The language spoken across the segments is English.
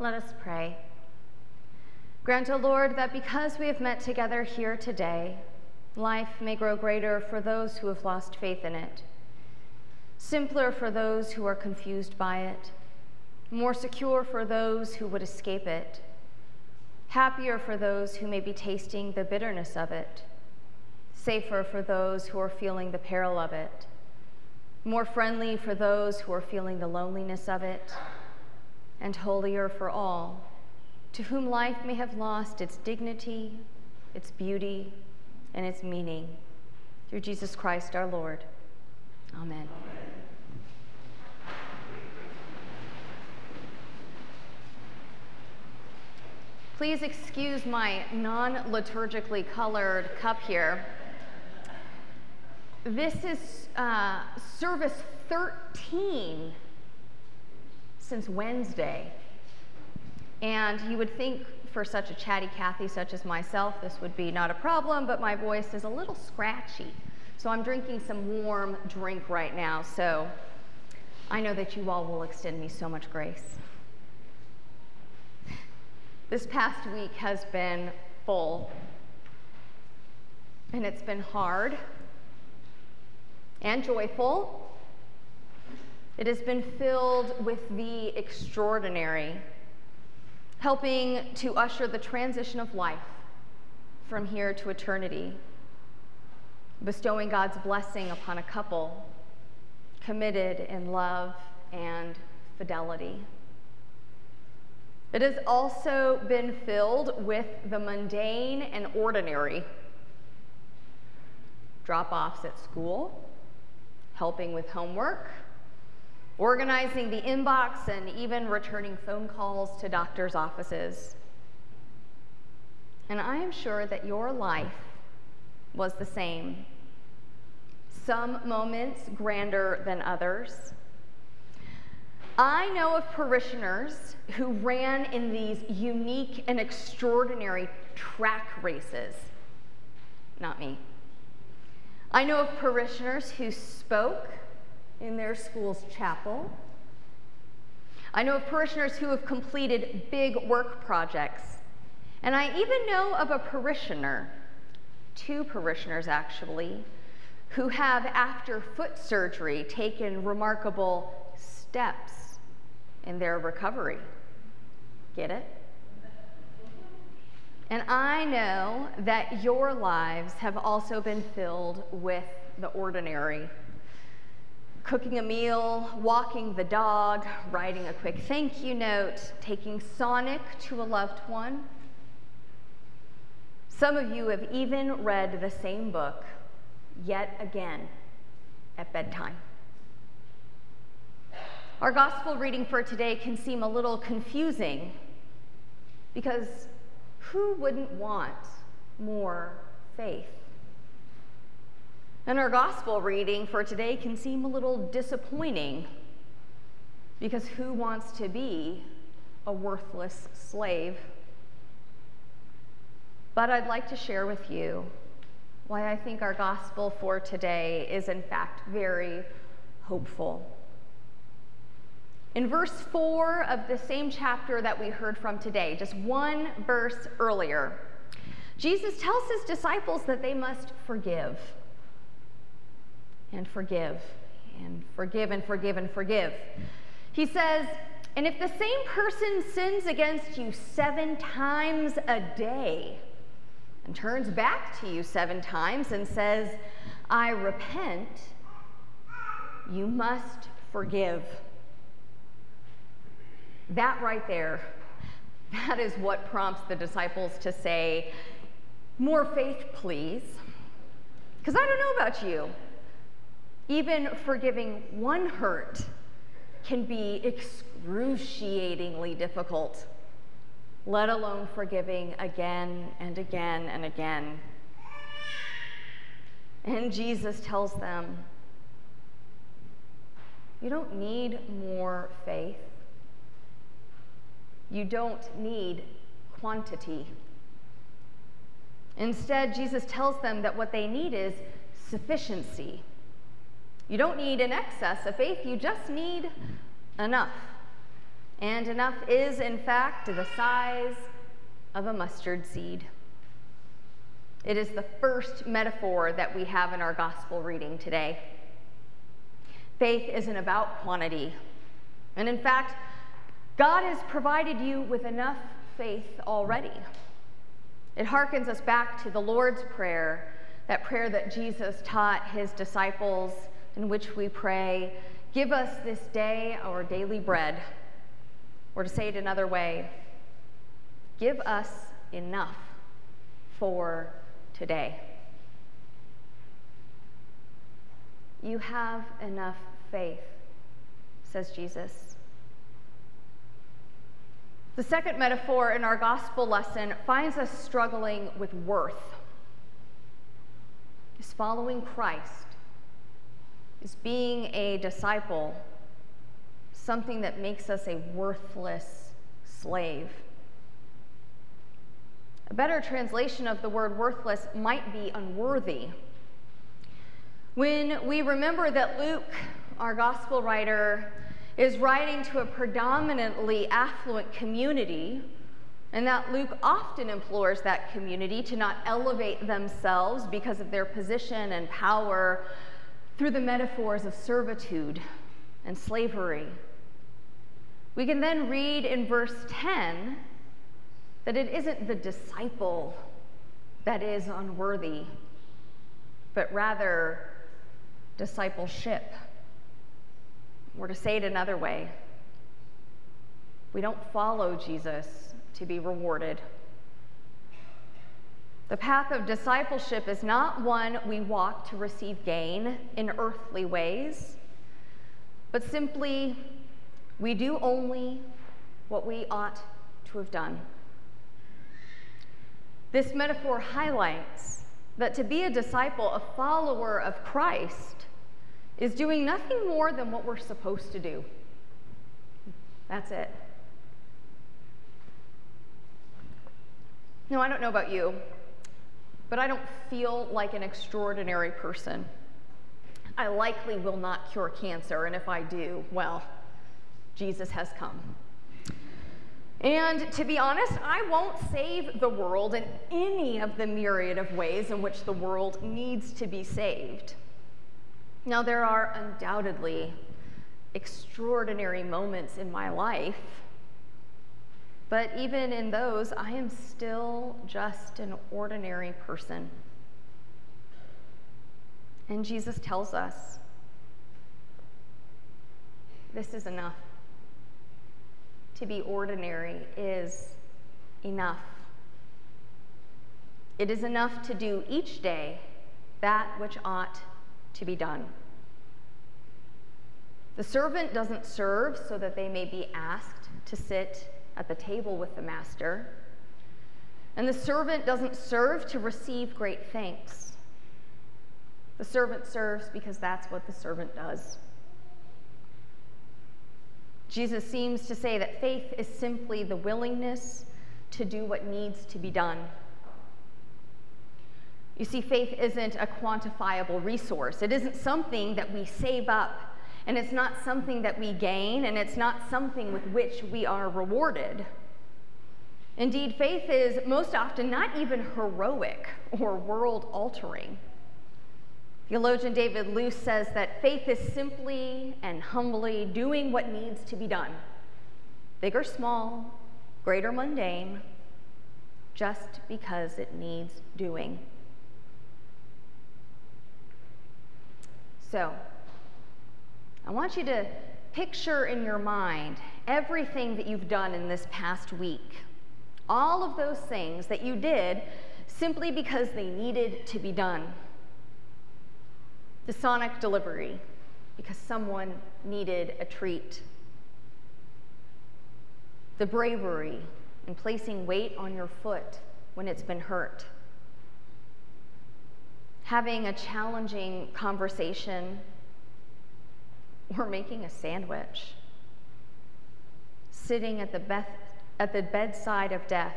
Let us pray. Grant, O Lord, that because we have met together here today, life may grow greater for those who have lost faith in it, simpler for those who are confused by it, more secure for those who would escape it, happier for those who may be tasting the bitterness of it, safer for those who are feeling the peril of it, more friendly for those who are feeling the loneliness of it and holier for all, to whom life may have lost its dignity, its beauty, and its meaning. Through Jesus Christ our Lord. Amen. Please excuse my non liturgically colored cup here. This is uh, service 13 since Wednesday. And you would think for such a chatty Kathy such as myself, this would be not a problem, but my voice is a little scratchy. So I'm drinking some warm drink right now. So I know that you all will extend me so much grace. This past week has been full, and it's been hard and joyful it has been filled with the extraordinary, helping to usher the transition of life from here to eternity, bestowing God's blessing upon a couple committed in love and fidelity. It has also been filled with the mundane and ordinary drop offs at school, helping with homework organizing the inbox, and even returning phone calls to doctors' offices. And I am sure that your life was the same. Some moments grander than others. I know of parishioners who ran in these unique and extraordinary track races. Not me. I know of parishioners who spoke in their school's chapel. I know of parishioners who have completed big work projects. And I even know of a parishioner, two parishioners actually, who have, after foot surgery, taken remarkable steps in their recovery. Get it? And I know that your lives have also been filled with the ordinary cooking a meal, walking the dog, writing a quick thank you note, taking Sonic to a loved one. Some of you have even read the same book yet again at bedtime. Our gospel reading for today can seem a little confusing because who wouldn't want more faith? And our gospel reading for today can seem a little disappointing because who wants to be a worthless slave? But I'd like to share with you why I think our gospel for today is, in fact, very hopeful. In verse 4 of the same chapter that we heard from today, just one verse earlier, Jesus tells his disciples that they must forgive and forgive, and forgive, and forgive, and forgive. He says, and if the same person sins against you seven times a day and turns back to you seven times and says, I repent, you must forgive. That right there, that is what prompts the disciples to say, More faith, please. Because I don't know about you. Even forgiving one hurt can be excruciatingly difficult, let alone forgiving again and again and again. And Jesus tells them, You don't need more faith. You don't need quantity. Instead, Jesus tells them that what they need is sufficiency. You don't need an excess of faith, you just need enough. and enough is, in fact, the size of a mustard seed. It is the first metaphor that we have in our gospel reading today. Faith isn't about quantity. And in fact, God has provided you with enough faith already. It harkens us back to the Lord's Prayer, that prayer that Jesus taught his disciples, in which we pray, Give us this day our daily bread. Or to say it another way, give us enough for today. You have enough faith, says Jesus. The second metaphor in our gospel lesson finds us struggling with worth. Is following Christ, is being a disciple, something that makes us a worthless slave. A better translation of the word worthless might be unworthy. When we remember that Luke, our gospel writer, is writing to a predominantly affluent community, and that Luke often implores that community to not elevate themselves because of their position and power through the metaphors of servitude and slavery. We can then read in verse 10 that it isn't the disciple that is unworthy, but rather discipleship. Or to say it another way, we don't follow Jesus to be rewarded. The path of discipleship is not one we walk to receive gain in earthly ways, but simply we do only what we ought to have done. This metaphor highlights that to be a disciple, a follower of Christ, is doing nothing more than what we're supposed to do. That's it. No, I don't know about you, but I don't feel like an extraordinary person. I likely will not cure cancer, and if I do, well, Jesus has come. And to be honest, I won't save the world in any of the myriad of ways in which the world needs to be saved. Now, there are undoubtedly extraordinary moments in my life, but even in those, I am still just an ordinary person. And Jesus tells us this is enough to be ordinary is enough. It is enough to do each day that which ought to be done. The servant doesn't serve so that they may be asked to sit at the table with the master. And the servant doesn't serve to receive great thanks. The servant serves because that's what the servant does. Jesus seems to say that faith is simply the willingness to do what needs to be done. You see, faith isn't a quantifiable resource. It isn't something that we save up, and it's not something that we gain, and it's not something with which we are rewarded. Indeed, faith is most often not even heroic or world altering. Theologian David Lose says that faith is simply and humbly doing what needs to be done, big or small, great or mundane, just because it needs doing. So, I want you to picture in your mind everything that you've done in this past week. All of those things that you did simply because they needed to be done the sonic delivery because someone needed a treat. The bravery in placing weight on your foot when it's been hurt. Having a challenging conversation or making a sandwich. Sitting at the, beth- at the bedside of death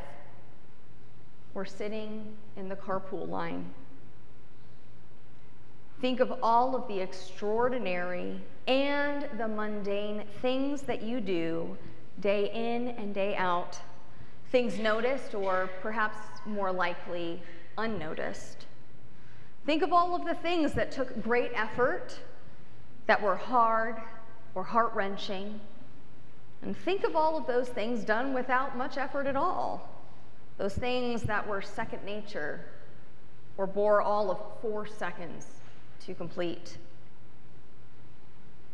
or sitting in the carpool line. Think of all of the extraordinary and the mundane things that you do day in and day out, things noticed or perhaps more likely unnoticed. Think of all of the things that took great effort, that were hard or heart wrenching. And think of all of those things done without much effort at all. Those things that were second nature or bore all of four seconds to complete.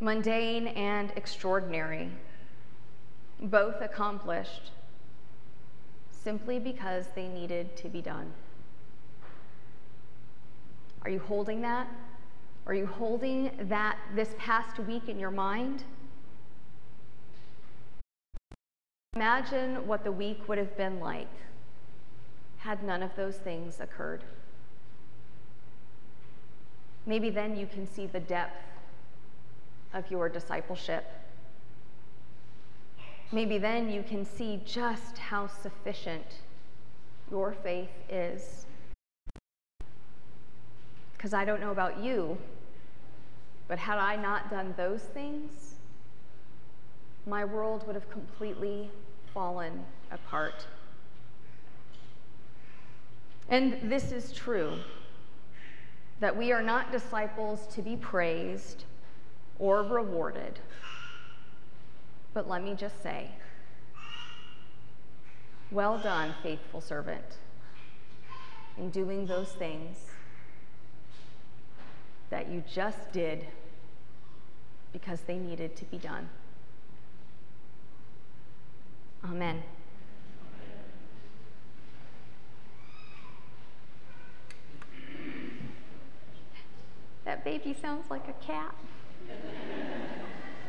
Mundane and extraordinary, both accomplished simply because they needed to be done. Are you holding that? Are you holding that this past week in your mind? Imagine what the week would have been like had none of those things occurred. Maybe then you can see the depth of your discipleship. Maybe then you can see just how sufficient your faith is. Because I don't know about you, but had I not done those things, my world would have completely fallen apart. And this is true that we are not disciples to be praised or rewarded. But let me just say, well done, faithful servant, in doing those things that you just did because they needed to be done. Amen. That baby sounds like a cat.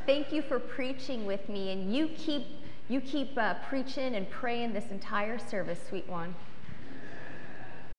Thank you for preaching with me, and you keep you keep uh, preaching and praying this entire service, sweet one.